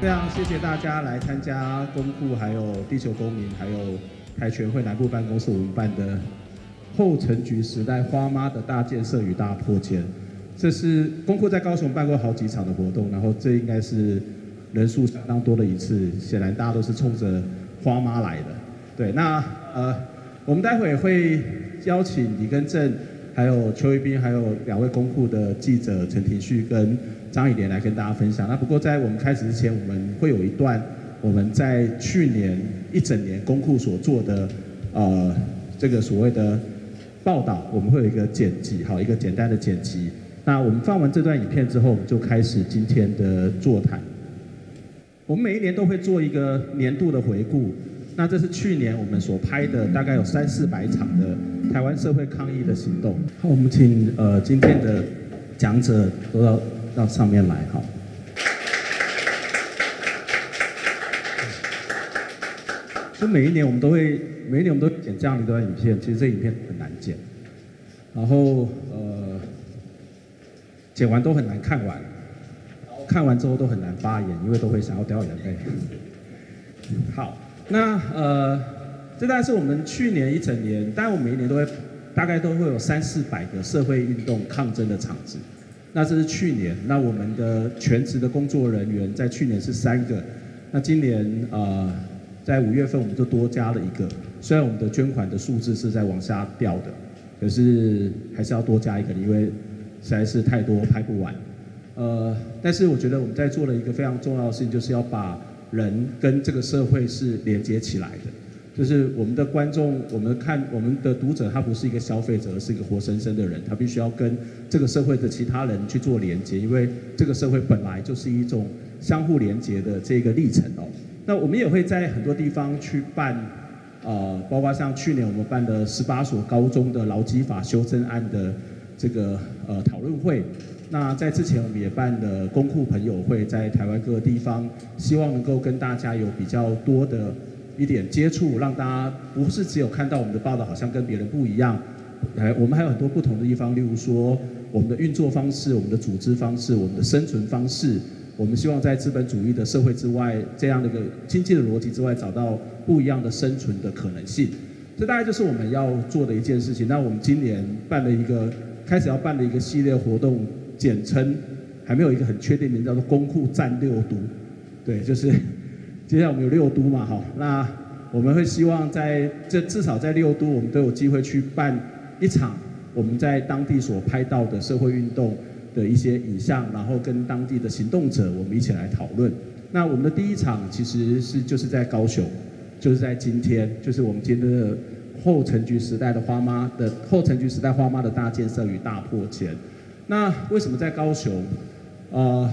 非常谢谢大家来参加公库，还有地球公民，还有台权会南部办公室我们办的后城局时代花妈的大建设与大破千。这是公库在高雄办过好几场的活动，然后这应该是人数相当多的一次。显然大家都是冲着花妈来的。对，那呃，我们待会会邀请李根正，还有邱一斌，还有两位公库的记者陈廷旭跟张以莲来跟大家分享。那不过在我们开始之前，我们会有一段我们在去年一整年公库所做的呃这个所谓的报道，我们会有一个剪辑，好，一个简单的剪辑。那我们放完这段影片之后，我们就开始今天的座谈。我们每一年都会做一个年度的回顾。那这是去年我们所拍的，大概有三四百场的台湾社会抗议的行动。好，我们请呃今天的讲者到到上面来，哈。就每一年我们都会，每一年我们都剪这样一段影片，其实这影片很难剪，然后呃剪完都很难看完，看完之后都很难发言，因为都会想要掉眼泪。好。那呃，这大概是我们去年一整年，但我每一年都会，大概都会有三四百个社会运动抗争的场子。那这是去年，那我们的全职的工作人员在去年是三个，那今年呃，在五月份我们就多加了一个，虽然我们的捐款的数字是在往下掉的，可是还是要多加一个，因为实在是太多拍不完。呃，但是我觉得我们在做了一个非常重要的事情，就是要把。人跟这个社会是连接起来的，就是我们的观众，我们看我们的读者，他不是一个消费者，是一个活生生的人，他必须要跟这个社会的其他人去做连接，因为这个社会本来就是一种相互连接的这个历程哦。那我们也会在很多地方去办，呃，包括像去年我们办的十八所高中的劳基法修正案的这个呃讨论会。那在之前，我们也办了公库朋友会，在台湾各个地方，希望能够跟大家有比较多的一点接触，让大家不是只有看到我们的报道，好像跟别人不一样。哎，我们还有很多不同的地方，例如说我们的运作方式、我们的组织方式、我们的生存方式，我们希望在资本主义的社会之外，这样的一个经济的逻辑之外，找到不一样的生存的可能性。这大概就是我们要做的一件事情。那我们今年办了一个，开始要办的一个系列活动。简称还没有一个很确定名，叫做“公库战六毒”，对，就是接下来我们有六都嘛，好，那我们会希望在这至少在六都，我们都有机会去办一场我们在当地所拍到的社会运动的一些影像，然后跟当地的行动者我们一起来讨论。那我们的第一场其实是就是在高雄，就是在今天，就是我们今天的后城局时代的花妈的后城局时代花妈的大建设与大破前。那为什么在高雄？呃，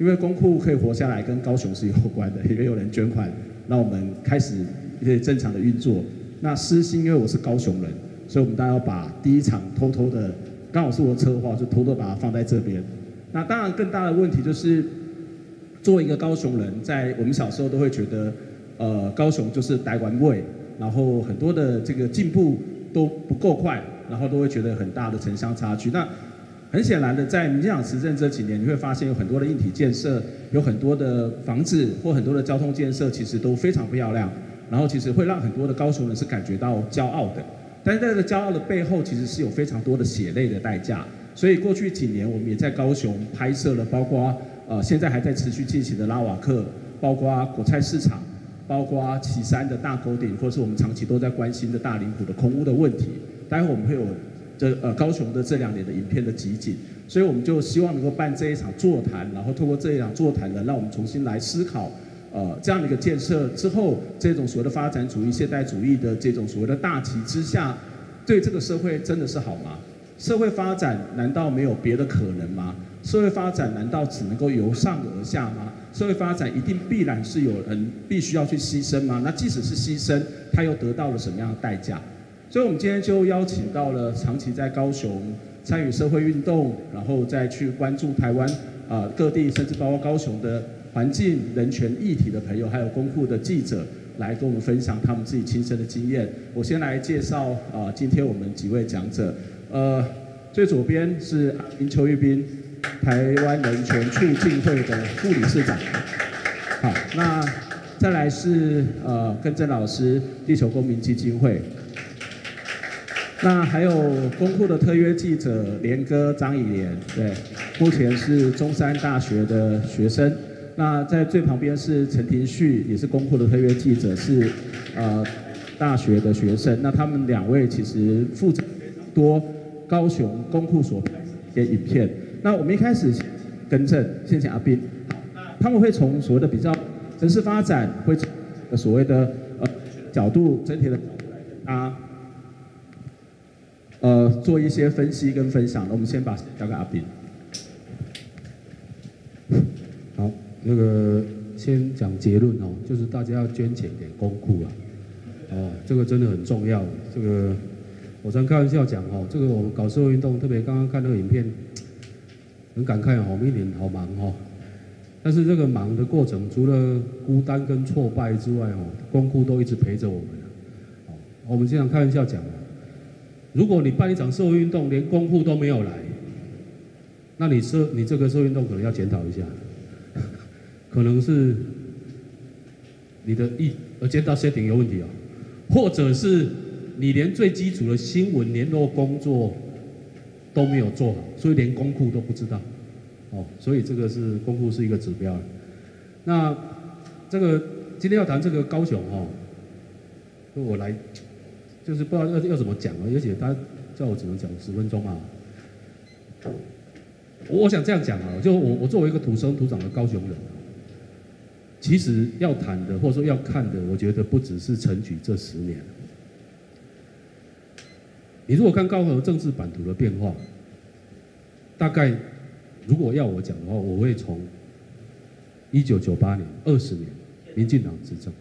因为公库可以活下来，跟高雄是有关的，因为有人捐款，让我们开始一些正常的运作。那私心，因为我是高雄人，所以我们大家要把第一场偷偷的，刚好是我的策划，就偷偷把它放在这边。那当然，更大的问题就是，作为一个高雄人，在我们小时候都会觉得，呃，高雄就是台湾味，然后很多的这个进步都不够快，然后都会觉得很大的城乡差距。那很显然的，在民进党执政这几年，你会发现有很多的硬体建设，有很多的房子或很多的交通建设，其实都非常漂亮。然后其实会让很多的高雄人是感觉到骄傲的。但是在这骄傲的背后，其实是有非常多的血泪的代价。所以过去几年，我们也在高雄拍摄了，包括呃现在还在持续进行的拉瓦克，包括果菜市场，包括旗山的大沟顶，或是我们长期都在关心的大林埔的空屋的问题。待会我们会有。这呃高雄的这两年的影片的集锦，所以我们就希望能够办这一场座谈，然后透过这一场座谈呢，让我们重新来思考，呃这样的一个建设之后，这种所谓的发展主义、现代主义的这种所谓的大旗之下，对这个社会真的是好吗？社会发展难道没有别的可能吗？社会发展难道只能够由上而下吗？社会发展一定必然是有人必须要去牺牲吗？那即使是牺牲，他又得到了什么样的代价？所以，我们今天就邀请到了长期在高雄参与社会运动，然后再去关注台湾啊各地，甚至包括高雄的环境、人权议题的朋友，还有公库的记者，来跟我们分享他们自己亲身的经验。我先来介绍啊，今天我们几位讲者。呃，最左边是阿斌邱玉斌，台湾人权促进会的副理事长。好那再来是呃跟正老师，地球公民基金会。那还有公库的特约记者连哥张以莲，对，目前是中山大学的学生。那在最旁边是陈廷旭，也是公库的特约记者，是呃大学的学生。那他们两位其实负责多高雄公库所拍的影片。那我们一开始更正，先请阿斌，他们会从所谓的比较城市发展，会从所谓的呃角度整体的啊。呃，做一些分析跟分享。那我们先把交给阿斌。好，那个先讲结论哦，就是大家要捐钱给公库啊，哦，这个真的很重要。这个我常开玩笑讲哦，这个我们搞社会运动，特别刚刚看那个影片，很感慨哦，我们一年好忙哦。但是这个忙的过程，除了孤单跟挫败之外哦，公库都一直陪着我们。哦，我们经常开玩笑讲。如果你办一场社会运动，连公库都没有来，那你社你这个社会运动可能要检讨一下，可能是你的意呃检讨 setting 有问题啊，或者是你连最基础的新闻联络工作都没有做好，所以连公库都不知道，哦，所以这个是公库是一个指标。那这个今天要谈这个高雄哦，我来。就是不知道要要怎么讲啊，而且他叫我只能讲十分钟啊。我想这样讲啊，就我我作为一个土生土长的高雄人，其实要谈的或者说要看的，我觉得不只是陈菊这十年。你如果看高雄政治版图的变化，大概如果要我讲的话，我会从一九九八年二十年民进党执政。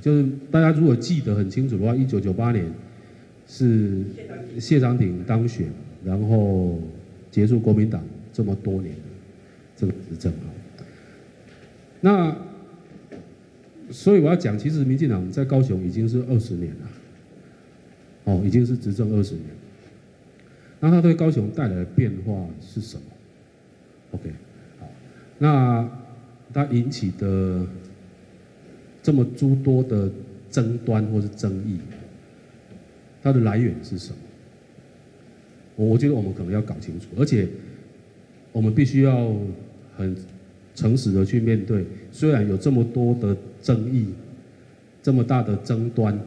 就是大家如果记得很清楚的话，一九九八年是谢长廷当选，然后结束国民党这么多年这个执政啊。那所以我要讲，其实民进党在高雄已经是二十年了，哦，已经是执政二十年。那他对高雄带来的变化是什么？OK，好，那他引起的。这么诸多的争端或是争议，它的来源是什么？我我觉得我们可能要搞清楚，而且我们必须要很诚实的去面对。虽然有这么多的争议，这么大的争端，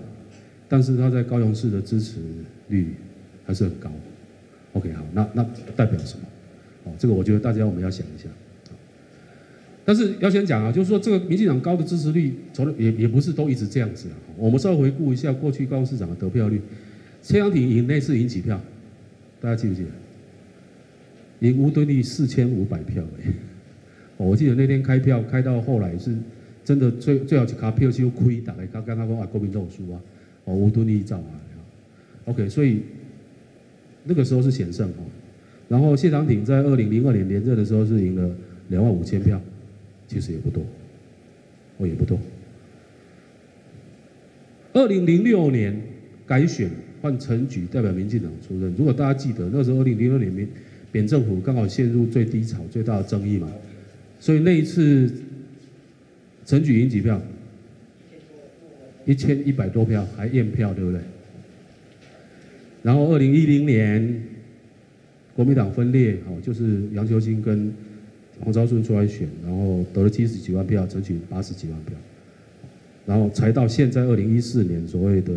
但是他在高雄市的支持率还是很高。OK，好，那那代表什么？哦，这个我觉得大家我们要想一下。但是要先讲啊，就是说这个民进党高的支持率，从来也也不是都一直这样子啊。我们稍微回顾一下过去高雄市长的得票率，谢长廷赢那次赢几票？大家记不记得？赢吴敦义四千五百票哎！我记得那天开票开到后来是真的最最好是卡票就亏，大概刚刚刚讲啊国民党输啊，哦吴敦义造啊。OK，所以那个时候是险胜哦。然后谢长廷在二零零二年连任的时候是赢了两万五千票。其实也不多，我也不多。二零零六年改选换陈菊代表民进党出任，如果大家记得那时候二零零六年民扁政府刚好陷入最低潮、最大的争议嘛，所以那一次陈菊赢几票？一千一百多票，还验票，对不对？然后二零一零年国民党分裂，哦，就是杨秋兴跟。黄昭顺出来选，然后得了七十几万票，争取八十几万票，然后才到现在二零一四年所谓的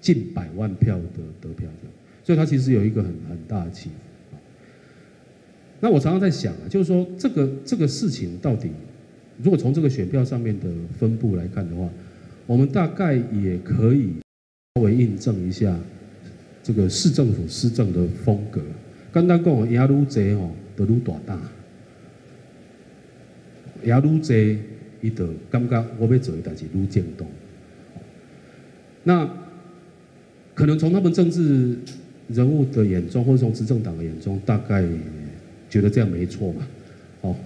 近百万票的得票票，所以他其实有一个很很大的起伏。那我常常在想啊，就是说这个这个事情到底，如果从这个选票上面的分布来看的话，我们大概也可以稍微印证一下这个市政府施政的风格。刚刚讲的压路贼哦，得路大大。也愈济，伊就感觉我要做的代志愈正当。那可能从他们政治人物的眼中，或者从执政党的眼中，大概觉得这样没错嘛。哦，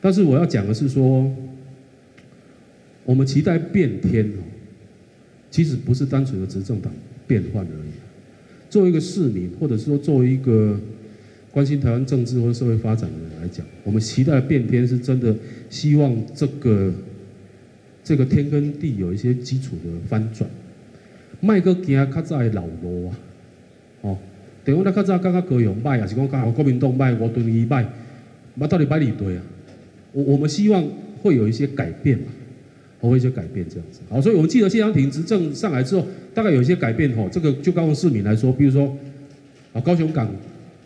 但是我要讲的是说，我们期待变天哦，其实不是单纯的执政党变换而已。作为一个市民，或者说作为一个。关心台湾政治或者社会发展的人来讲，我们期待变天是真的希望这个这个天跟地有一些基础的翻转，迈个行较早的老路啊，哦，等于咱较早刚刚高雄迈，还是讲刚好国民党迈，我对你迈，那到底摆哪堆啊？我我们希望会有一些改变嘛，会有一些改变这样子。好，所以我们记得谢长廷执政上来之后，大概有一些改变吼。这个就高雄市民来说，比如说啊高雄港，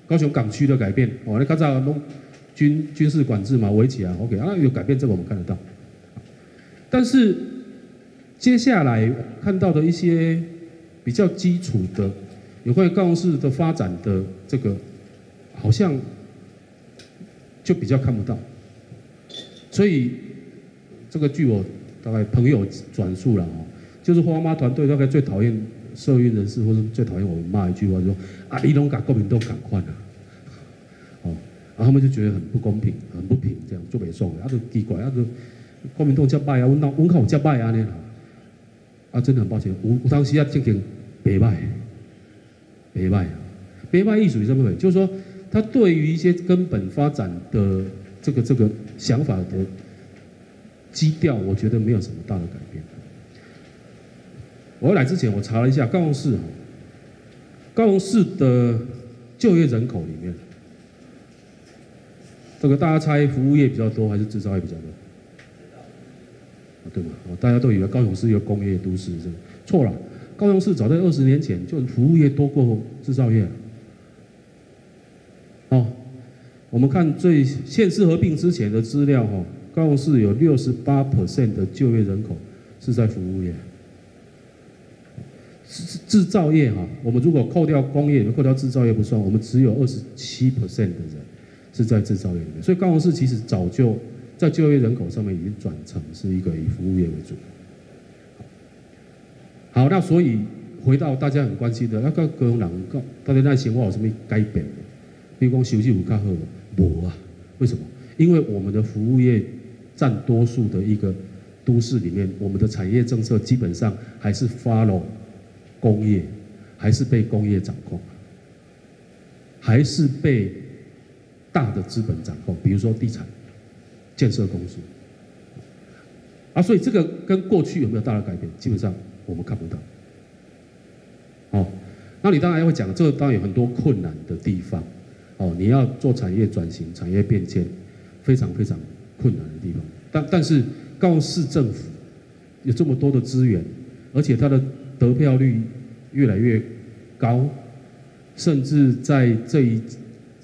高雄港区的改变，哦，那较早弄军军事管制嘛，围起来，OK 啊，有改变，这个我们看得到。但是接下来看到的一些比较基础的有关于高雄市的发展的这个，好像就比较看不到。所以这个据我大概朋友转述了哦，就是花妈团队大概最讨厌社运人士，或者最讨厌我们骂一句话，就说啊，你拢把国民党赶快啊，哦，然后他们就觉得很不公平，很不平，这样就没送，他就奇怪，他就。国民党接拜啊，我那我靠，我接拜啊呢，啊，真的很抱歉，我我当时要进行北拜，北拜啊，北拜意思是什么？就是说，他对于一些根本发展的这个这个想法的基调，我觉得没有什么大的改变。我来之前，我查了一下高雄市，高雄市的就业人口里面，这个大家猜服务业比较多还是制造业比较多？对吗？大家都以为高雄市一个工业都市，是错了。高雄市早在二十年前就服务业多过制造业。哦，我们看最县市合并之前的资料，哈，高雄市有六十八 percent 的就业人口是在服务业。制制造业哈，我们如果扣掉工业，扣掉制造业不算，我们只有二十七 percent 的人是在制造业里面。所以高雄市其实早就。在就业人口上面已经转成是一个以服务业为主。好，那所以回到大家很关心的，那个高雄人，大家那生活有什么改变？比如讲休息有较好吗？无啊，为什么？因为我们的服务业占多数的一个都市里面，我们的产业政策基本上还是 follow 工业，还是被工业掌控，还是被大的资本掌控，比如说地产。建设公司，啊，所以这个跟过去有没有大的改变？基本上我们看不到。哦，那你当然会讲，这个当然有很多困难的地方。哦，你要做产业转型、产业变迁，非常非常困难的地方。但但是高市政府有这么多的资源，而且它的得票率越来越高，甚至在这一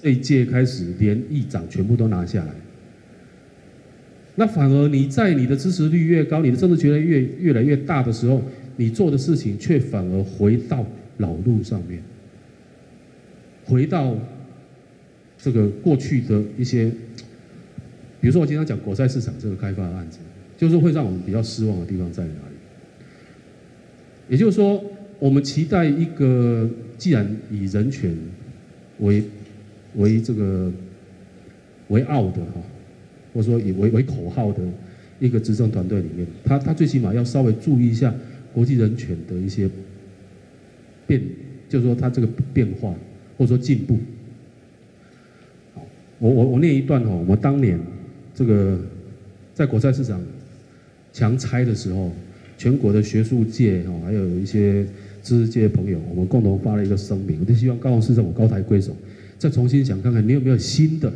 这一届开始，连议长全部都拿下来。那反而你在你的支持率越高，你的政治权力越越来越大的时候，你做的事情却反而回到老路上面，回到这个过去的一些，比如说我经常讲国债市场这个开发案子，就是会让我们比较失望的地方在哪里？也就是说，我们期待一个既然以人权为为这个为傲的哈。或者说以为为口号的一个执政团队里面，他他最起码要稍微注意一下国际人权的一些变，就是说他这个变化或者说进步。我我我念一段哦，我当年这个在国债市场强拆的时候，全国的学术界哦，还有一些知识界的朋友，我们共同发了一个声明，我就希望高雄市政府高抬贵手，再重新想看看你有没有新的。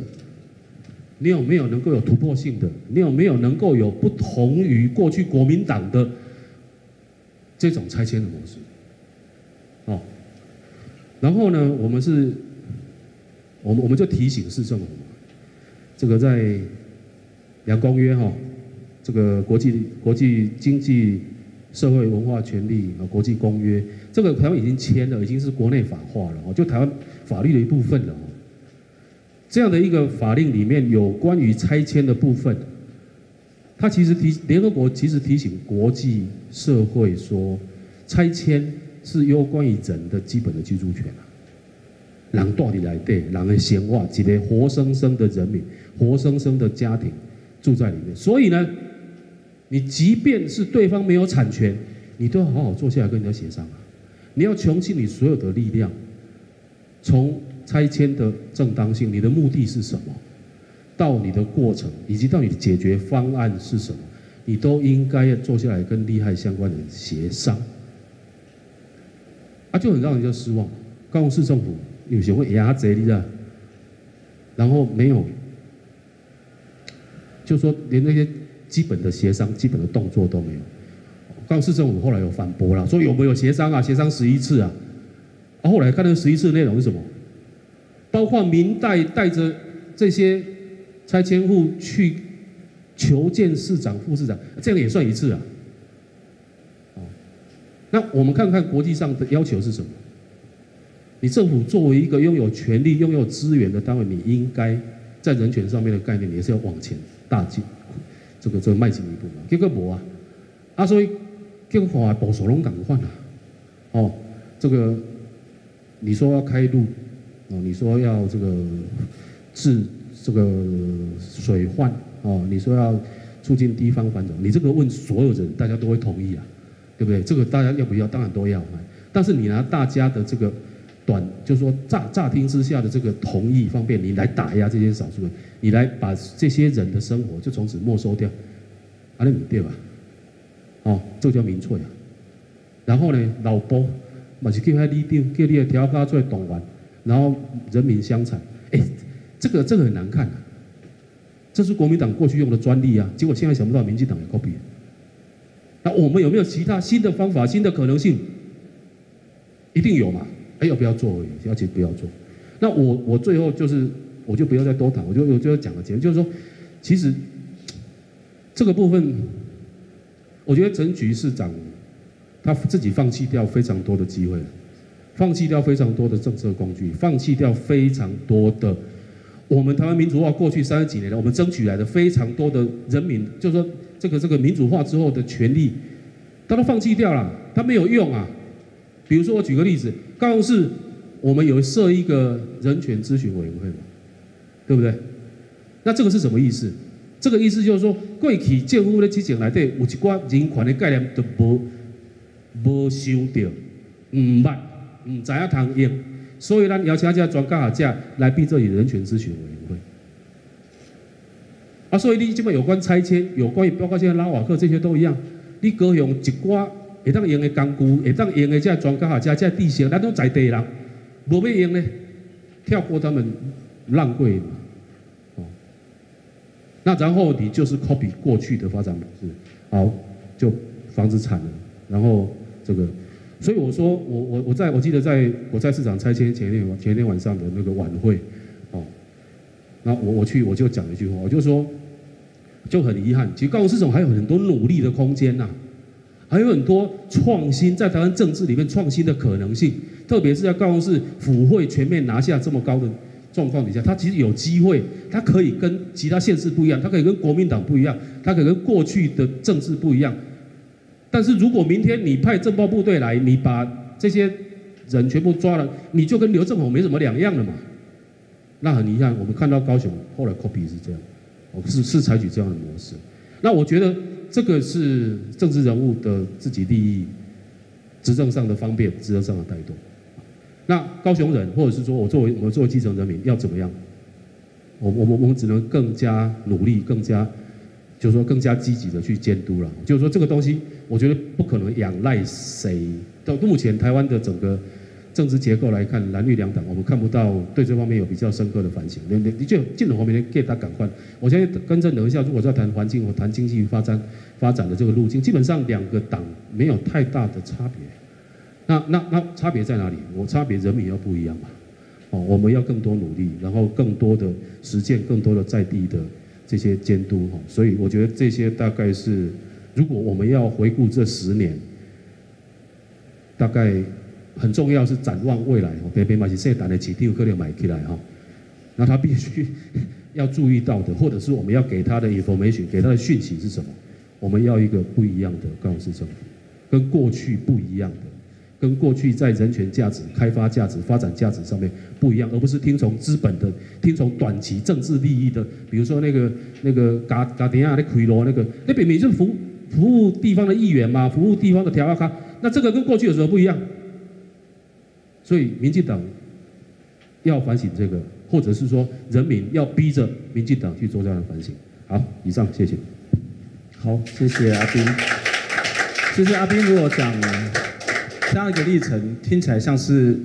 你有没有能够有突破性的？你有没有能够有不同于过去国民党的这种拆迁的模式？哦，然后呢，我们是，我们我们就提醒市政府，这个在《两公约》哈，这个国际国际经济社会文化权利和国际公约，这个台湾已经签了，已经是国内法化了哦，就台湾法律的一部分了。这样的一个法令里面有关于拆迁的部分，它其实提联合国其实提醒国际社会说，拆迁是攸关于人的基本的居住权啊。人到底来对，人的生活，几个活生生的人民，活生生的家庭住在里面。所以呢，你即便是对方没有产权，你都要好好坐下来跟人家协商啊。你要穷尽你所有的力量，从。拆迁的正当性，你的目的是什么？到你的过程，以及到你的解决方案是什么？你都应该要坐下来跟利害相关的人协商。啊，就很让人家失望。高雄市政府有些会压贼的，然后没有，就说连那些基本的协商、基本的动作都没有。高雄市政府后来有反驳了，说有没有协商啊？协商十一次啊。啊，后来看那个十一次内容是什么？包括民代带着这些拆迁户去求见市长、副市长，这样也算一次啊。那我们看看国际上的要求是什么？你政府作为一个拥有权力、拥有资源的单位，你应该在人权上面的概念，你也是要往前大进，这个这个迈进一步嘛。结果无啊，啊所以结果话保守龙港换啊，哦，这个你说要开路，哦，你说要这个治这个水患，哦，你说要促进地方繁荣，你这个问所有人，大家都会同意啊。对不对？这个大家要不要？当然都要啊。但是你拿大家的这个短，就是说乍乍听之下的这个同意方便，你来打压这些少数人，你来把这些人的生活就从此没收掉，啊，那对吧？哦，这个叫民粹啊。然后呢，老波嘛是叫他立定，叫你的条卡出来动员，然后人民相残。哎，这个这个很难看啊。这是国民党过去用的专利啊，结果现在想不到民进党也 copy。那我们有没有其他新的方法、新的可能性？一定有嘛？哎，要不要做而已，而且不要做。那我我最后就是，我就不要再多谈，我就我就要讲个结论，就是说，其实这个部分，我觉得陈局市长他自己放弃掉非常多的机会，放弃掉非常多的政策工具，放弃掉非常多的我们台湾民主化过去三十几年来我们争取来的非常多的人民，就是说。这个这个民主化之后的权利，他都放弃掉了，他没有用啊。比如说，我举个例子，高雄市我们有设一个人权咨询委员会嘛，对不对？那这个是什么意思？这个意思就是说，过去政府的基金来对有一寡人权的概念都无无想到，唔捌，唔知影通用，所以咱邀请这专家学者来闭这里人权咨询委员会。啊，所以你基本有关拆迁，有关于包括现在拉瓦克这些都一样，你各用一寡会当用的工具，会当用的这专家学者这地形，咱都在地人，无要用呢，跳过他们浪费嘛，哦，那然后你就是 copy 过去的发展模式，好，就房子产了，然后这个，所以我说我我我在我记得在我在市场拆迁前一天前一天晚上的那个晚会，哦。那我我去我就讲一句话，我就说就很遗憾，其实高雄市场还有很多努力的空间呐、啊，还有很多创新在台湾政治里面创新的可能性，特别是在高雄市府会全面拿下这么高的状况底下，它其实有机会，它可以跟其他县市不一样，它可以跟国民党不一样，它可以跟过去的政治不一样。但是如果明天你派政报部队来，你把这些人全部抓了，你就跟刘政鸿没什么两样了嘛。那很遗憾，我们看到高雄后来 copy 是这样，哦，是是采取这样的模式。那我觉得这个是政治人物的自己利益，执政上的方便，执政上的带动。那高雄人，或者是说我作为我们作为基层人民要怎么样？我我我们只能更加努力，更加就是说更加积极的去监督了。就是说这个东西，我觉得不可能仰赖谁。到目前台湾的整个。政治结构来看，蓝绿两党，我们看不到对这方面有比较深刻的反省。你你你就进了方面给他赶快。我现在更正了一下，如果在谈环境或谈经济发展发展的这个路径，基本上两个党没有太大的差别。那那那差别在哪里？我差别人民要不一样嘛。哦，我们要更多努力，然后更多的实践，更多的在地的这些监督哈。所以我觉得这些大概是，如果我们要回顾这十年，大概。很重要是展望未来哦，别别买起现单的起定可能买起来哈，那他必须要注意到的，或者是我们要给他的 information，给他的讯息是什么？我们要一个不一样的高雄市政府，跟过去不一样的，跟过去在人权价值、开发价值、发展价值上面不一样，而不是听从资本的、听从短期政治利益的，比如说那个那个嘎嘎迪亚的奎罗那个，那明明就是服服务地方的议员嘛，服务地方的条阿卡，那这个跟过去有什么不一样？所以，民进党要反省这个，或者是说，人民要逼着民进党去做这样的反省。好，以上，谢谢。好，谢谢阿斌。其实阿斌如果讲这样一个历程，听起来像是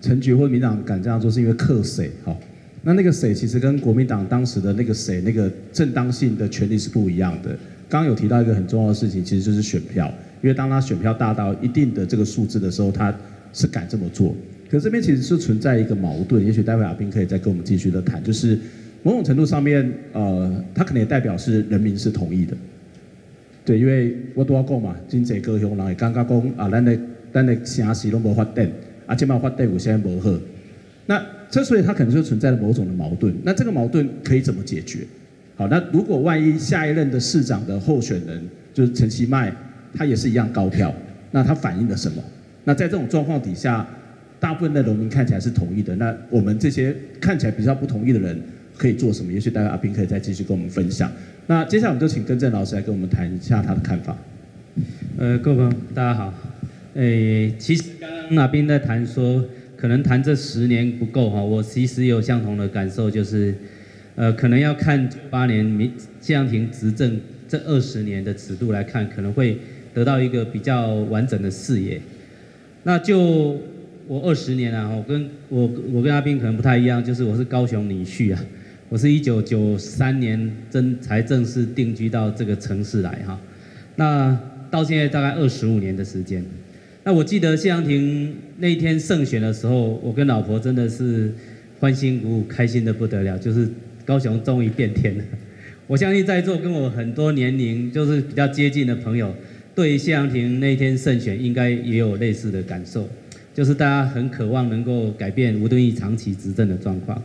陈菊或民党敢这样做，是因为克谁？好，那那个谁其实跟国民党当时的那个谁那个正当性的权利是不一样的。刚刚有提到一个很重要的事情，其实就是选票，因为当他选票大到一定的这个数字的时候，他是敢这么做。可是这边其实是存在一个矛盾，也许待会阿斌可以再跟我们继续的谈，就是某种程度上面，呃，他可能也代表是人民是同意的，对，因为我都要讲嘛，经济高雄人也刚刚讲啊，咱的咱的城市都没发电，啊，这边发电有现在没好，那这所以他可能就存在了某种的矛盾，那这个矛盾可以怎么解决？好，那如果万一下一任的市长的候选人就是陈其迈，他也是一样高票，那他反映了什么？那在这种状况底下。大部分的农民看起来是同意的，那我们这些看起来比较不同意的人可以做什么？也许待会阿斌可以再继续跟我们分享。那接下来我们就请根正老师来跟我们谈一下他的看法。呃，各位朋友，大家好。诶，其实刚刚阿斌在谈说，可能谈这十年不够哈，我其实有相同的感受，就是，呃，可能要看八年民谢长廷执政这二十年的尺度来看，可能会得到一个比较完整的视野。那就。我二十年啊，我跟我我跟阿斌可能不太一样，就是我是高雄女婿啊，我是一九九三年真才正式定居到这个城市来哈，那到现在大概二十五年的时间，那我记得谢长廷那一天胜选的时候，我跟老婆真的是欢欣鼓舞，开心的不得了，就是高雄终于变天了。我相信在座跟我很多年龄就是比较接近的朋友，对谢长廷那一天胜选应该也有类似的感受。就是大家很渴望能够改变吴敦义长期执政的状况。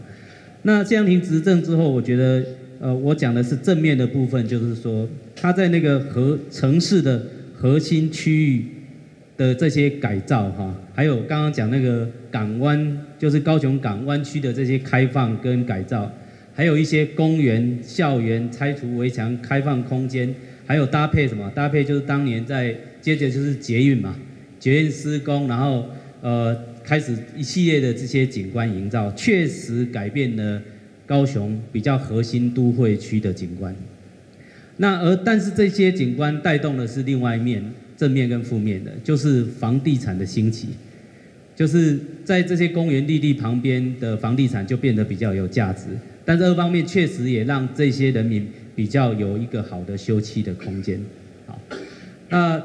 那谢长廷执政之后，我觉得，呃，我讲的是正面的部分，就是说他在那个核城市的核心区域的这些改造，哈，还有刚刚讲那个港湾，就是高雄港湾区的这些开放跟改造，还有一些公园、校园拆除围墙、开放空间，还有搭配什么？搭配就是当年在接着就是捷运嘛，捷运施工，然后。呃，开始一系列的这些景观营造，确实改变了高雄比较核心都会区的景观。那而但是这些景观带动的是另外一面，正面跟负面的，就是房地产的兴起，就是在这些公园绿地旁边的房地产就变得比较有价值。但这二方面确实也让这些人民比较有一个好的休憩的空间。好，那。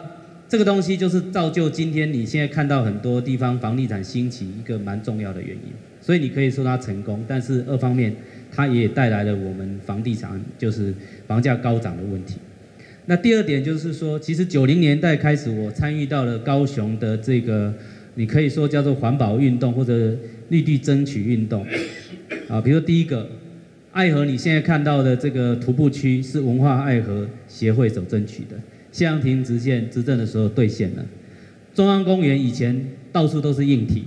这个东西就是造就今天你现在看到很多地方房地产兴起一个蛮重要的原因，所以你可以说它成功，但是二方面它也带来了我们房地产就是房价高涨的问题。那第二点就是说，其实九零年代开始我参与到了高雄的这个，你可以说叫做环保运动或者绿地争取运动啊，比如说第一个爱河，你现在看到的这个徒步区是文化爱河协会所争取的。谢长廷直线执政的时候兑现了，中央公园以前到处都是硬体，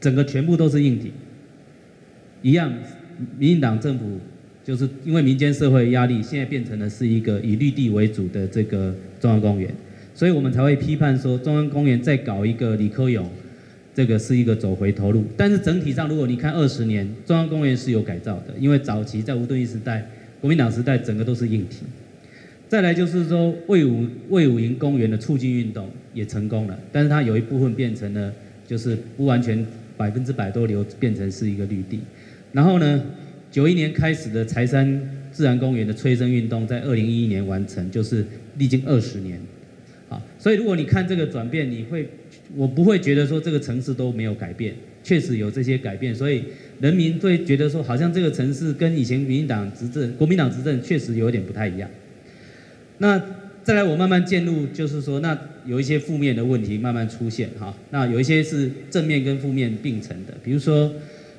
整个全部都是硬体，一样，民进党政府就是因为民间社会压力，现在变成了是一个以绿地为主的这个中央公园，所以我们才会批判说中央公园再搞一个李科勇，这个是一个走回头路。但是整体上，如果你看二十年，中央公园是有改造的，因为早期在吴敦义时代、国民党时代，整个都是硬体。再来就是说，魏武魏武营公园的促进运动也成功了，但是它有一部分变成了，就是不完全百分之百都留变成是一个绿地。然后呢，九一年开始的柴山自然公园的催生运动，在二零一一年完成，就是历经二十年。所以如果你看这个转变，你会，我不会觉得说这个城市都没有改变，确实有这些改变，所以人民会觉得说，好像这个城市跟以前民进党执政、国民党执政确实有点不太一样。那再来，我慢慢进入，就是说，那有一些负面的问题慢慢出现哈。那有一些是正面跟负面并存的，比如说，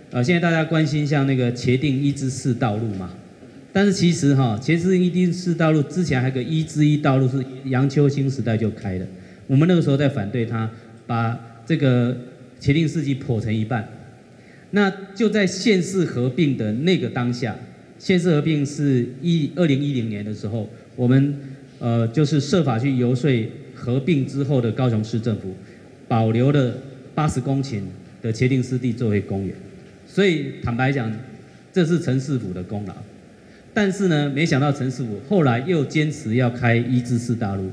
呃，现在大家关心像那个茄定一之四道路嘛，但是其实哈，茄萣一定四道路之前还有个一之一道路是杨秋兴时代就开的，我们那个时候在反对他把这个茄萣四期剖成一半。那就在县市合并的那个当下，县市合并是一二零一零年的时候。我们呃就是设法去游说合并之后的高雄市政府，保留了八十公顷的茄萣湿地作为公园，所以坦白讲，这是陈市府的功劳。但是呢，没想到陈师傅后来又坚持要开一至四大路，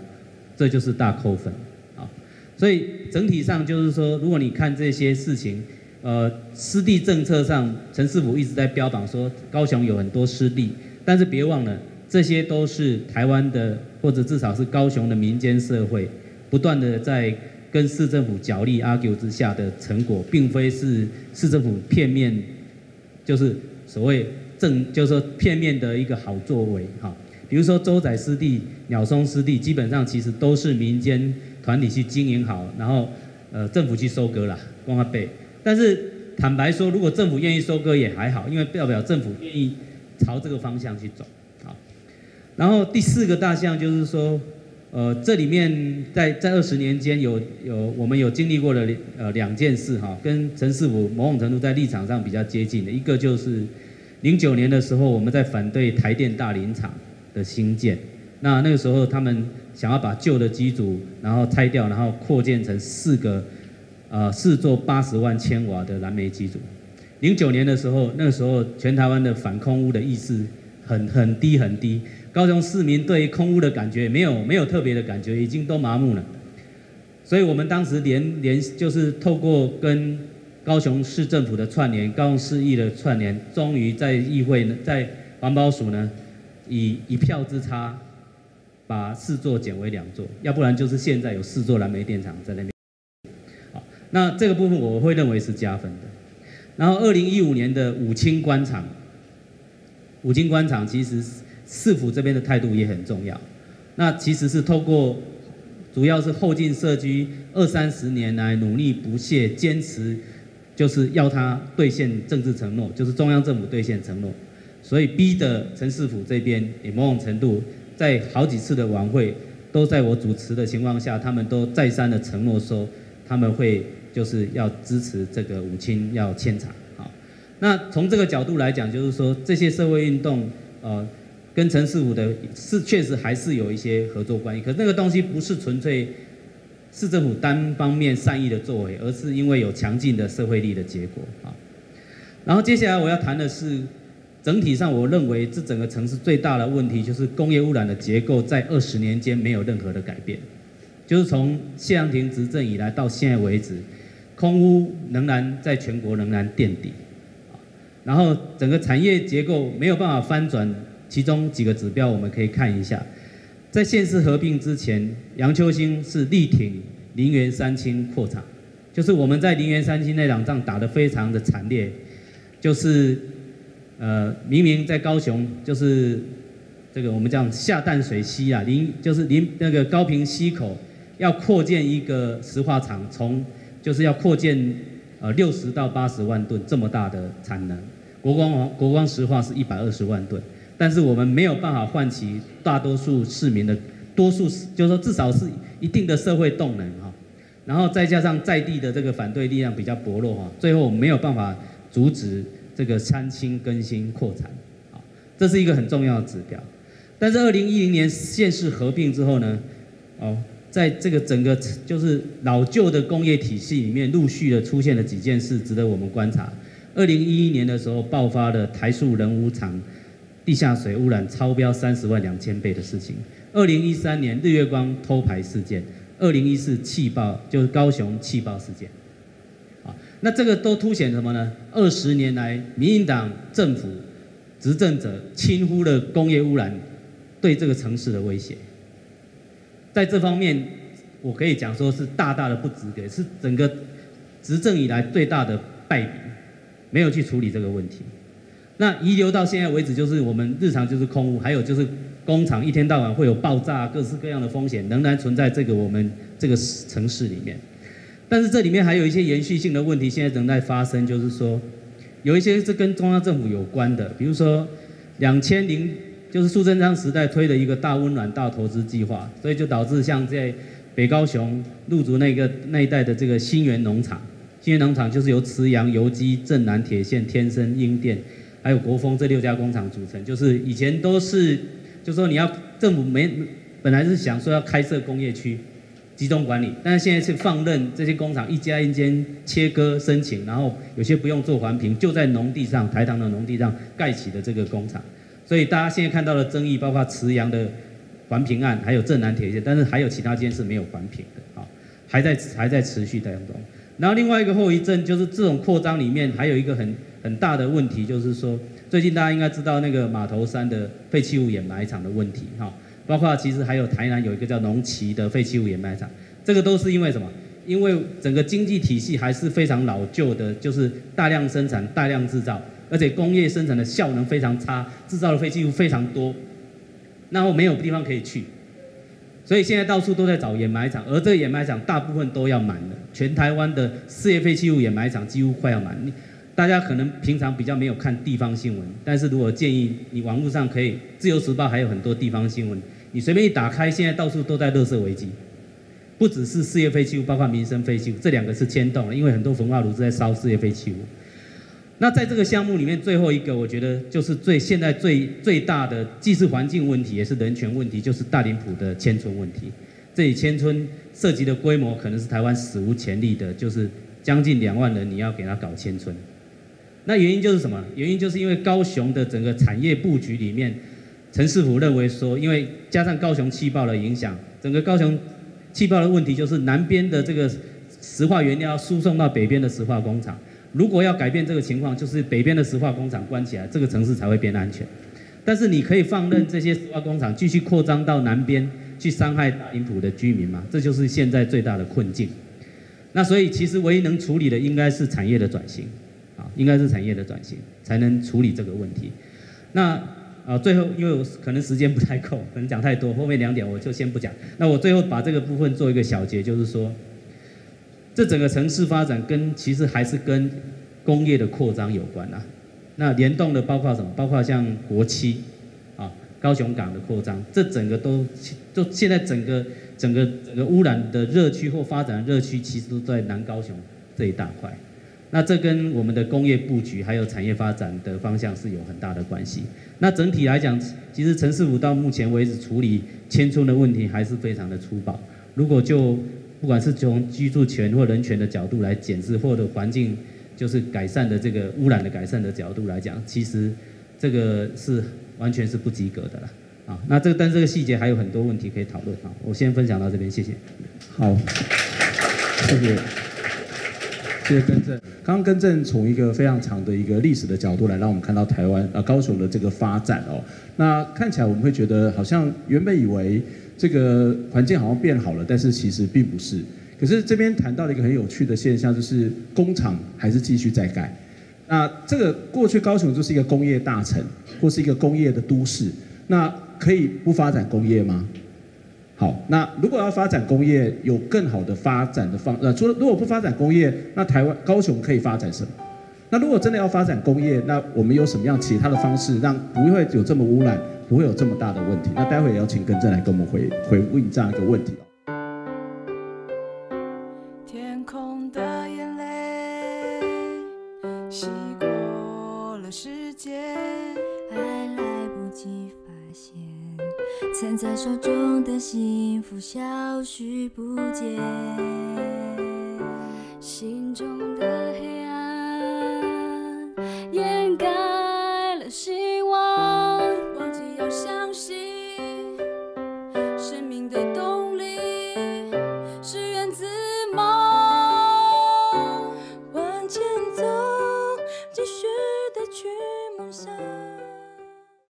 这就是大扣分啊。所以整体上就是说，如果你看这些事情，呃，湿地政策上，陈师傅一直在标榜说高雄有很多湿地，但是别忘了，这些都是台湾的或者至少是高雄的民间社会不断的在跟市政府角力 argue 之下的成果，并非是市政府片面，就是所谓。正就是说片面的一个好作为哈，比如说周仔湿地、鸟松湿地，基本上其实都是民间团体去经营好，然后呃政府去收割啦，光阿贝。但是坦白说，如果政府愿意收割也还好，因为代表政府愿意朝这个方向去走。好，然后第四个大项就是说，呃这里面在在二十年间有有我们有经历过的呃两件事哈，跟陈师傅某种程度在立场上比较接近的，一个就是。零九年的时候，我们在反对台电大林厂的兴建。那那个时候，他们想要把旧的机组然后拆掉，然后扩建成四个，呃，四座八十万千瓦的燃煤机组。零九年的时候，那个时候全台湾的反空污的意识很很低很低，高雄市民对空污的感觉没有没有特别的感觉，已经都麻木了。所以我们当时连连就是透过跟高雄市政府的串联，高雄市议的串联，终于在议会呢，在环保署呢，以一票之差，把四座减为两座，要不然就是现在有四座燃煤电厂在那边。好，那这个部分我会认为是加分的。然后二零一五年的五清官厂，五清官厂其实市府这边的态度也很重要。那其实是透过，主要是后进社区二三十年来努力不懈坚持。就是要他兑现政治承诺，就是中央政府兑现承诺，所以逼得陈世府这边也某种程度，在好几次的晚会都在我主持的情况下，他们都再三的承诺说他们会就是要支持这个五清要迁厂。好，那从这个角度来讲，就是说这些社会运动呃跟陈世府的是确实还是有一些合作关系，可是那个东西不是纯粹。市政府单方面善意的作为，而是因为有强劲的社会力的结果啊。然后接下来我要谈的是，整体上我认为这整个城市最大的问题就是工业污染的结构在二十年间没有任何的改变，就是从谢长廷执政以来到现在为止，空污仍然在全国仍然垫底。然后整个产业结构没有办法翻转，其中几个指标我们可以看一下。在县市合并之前，杨秋兴是力挺林园三清扩厂，就是我们在林园三清那场仗打得非常的惨烈，就是呃明明在高雄就是这个我们叫下淡水溪啊，林就是林那个高屏溪口要扩建一个石化厂，从就是要扩建呃六十到八十万吨这么大的产能，国光王国光石化是一百二十万吨。但是我们没有办法唤起大多数市民的多数，就是说至少是一定的社会动能哈，然后再加上在地的这个反对力量比较薄弱哈，最后我们没有办法阻止这个三轻更新扩产，啊，这是一个很重要的指标。但是二零一零年县市合并之后呢，哦，在这个整个就是老旧的工业体系里面，陆续的出现了几件事值得我们观察。二零一一年的时候爆发了台塑仁武厂。地下水污染超标三十万两千倍的事情。二零一三年日月光偷排事件，二零一四气爆就是高雄气爆事件。啊，那这个都凸显什么呢？二十年来，民进党政府执政者轻忽了工业污染对这个城市的威胁。在这方面，我可以讲说是大大的不值得，是整个执政以来最大的败笔，没有去处理这个问题。那遗留到现在为止，就是我们日常就是空屋，还有就是工厂一天到晚会有爆炸，各式各样的风险仍然存在这个我们这个城市里面。但是这里面还有一些延续性的问题，现在仍在发生，就是说有一些是跟中央政府有关的，比如说两千零就是苏贞昌时代推的一个大温暖大投资计划，所以就导致像在北高雄路竹那个那一带的这个新源农场，新源农场就是由慈阳、游击、镇南铁线、天生、英电。还有国风这六家工厂组成，就是以前都是，就说你要政府没本来是想说要开设工业区，集中管理，但是现在是放任这些工厂一家一间切割申请，然后有些不用做环评，就在农地上台糖的农地上盖起的这个工厂，所以大家现在看到的争议，包括慈阳的环评案，还有镇南铁线，但是还有其他间是没有环评的，啊，还在还在持续当中。然后另外一个后遗症就是这种扩张里面还有一个很很大的问题，就是说最近大家应该知道那个马头山的废弃物掩埋场的问题，哈，包括其实还有台南有一个叫农奇的废弃物掩埋场，这个都是因为什么？因为整个经济体系还是非常老旧的，就是大量生产、大量制造，而且工业生产的效能非常差，制造的废弃物非常多，然后没有地方可以去。所以现在到处都在找掩埋场，而这个掩埋场大部分都要满了。全台湾的事业废弃物掩埋场几乎快要满。大家可能平常比较没有看地方新闻，但是如果建议你网络上可以，《自由时报》还有很多地方新闻，你随便一打开，现在到处都在垃圾危机。不只是事业废弃物，包括民生废弃物，这两个是牵动了，因为很多焚化炉是在烧事业废弃物。那在这个项目里面，最后一个我觉得就是最现在最最大的，既是环境问题，也是人权问题，就是大林埔的迁村问题。这里迁村涉及的规模可能是台湾史无前例的，就是将近两万人，你要给他搞迁村。那原因就是什么？原因就是因为高雄的整个产业布局里面，陈市府认为说，因为加上高雄气爆的影响，整个高雄气爆的问题就是南边的这个石化原料输送到北边的石化工厂。如果要改变这个情况，就是北边的石化工厂关起来，这个城市才会变安全。但是你可以放任这些石化工厂继续扩张到南边去伤害大林埔的居民吗？这就是现在最大的困境。那所以其实唯一能处理的应该是产业的转型，应该是产业的转型才能处理这个问题。那啊，最后因为我可能时间不太够，可能讲太多，后面两点我就先不讲。那我最后把这个部分做一个小结，就是说。这整个城市发展跟其实还是跟工业的扩张有关啊。那联动的包括什么？包括像国七啊、高雄港的扩张，这整个都就现在整个整个整个污染的热区或发展的热区，其实都在南高雄这一大块。那这跟我们的工业布局还有产业发展的方向是有很大的关系。那整体来讲，其实陈市府到目前为止处理迁村的问题还是非常的粗暴。如果就不管是从居住权或人权的角度来检视，或者环境就是改善的这个污染的改善的角度来讲，其实这个是完全是不及格的了。啊，那这个但这个细节还有很多问题可以讨论啊。我先分享到这边，谢谢。好，谢谢，谢谢更正。刚刚更正从一个非常长的一个历史的角度来让我们看到台湾呃高雄的这个发展哦。那看起来我们会觉得好像原本以为。这个环境好像变好了，但是其实并不是。可是这边谈到了一个很有趣的现象，就是工厂还是继续在盖。那这个过去高雄就是一个工业大城，或是一个工业的都市，那可以不发展工业吗？好，那如果要发展工业，有更好的发展的方，呃，除了如果不发展工业，那台湾高雄可以发展什么？那如果真的要发展工业，那我们有什么样其他的方式，让不会有这么污染？不会有这么大的问题。那待会也要请根正来跟我们回回问这样一个问题。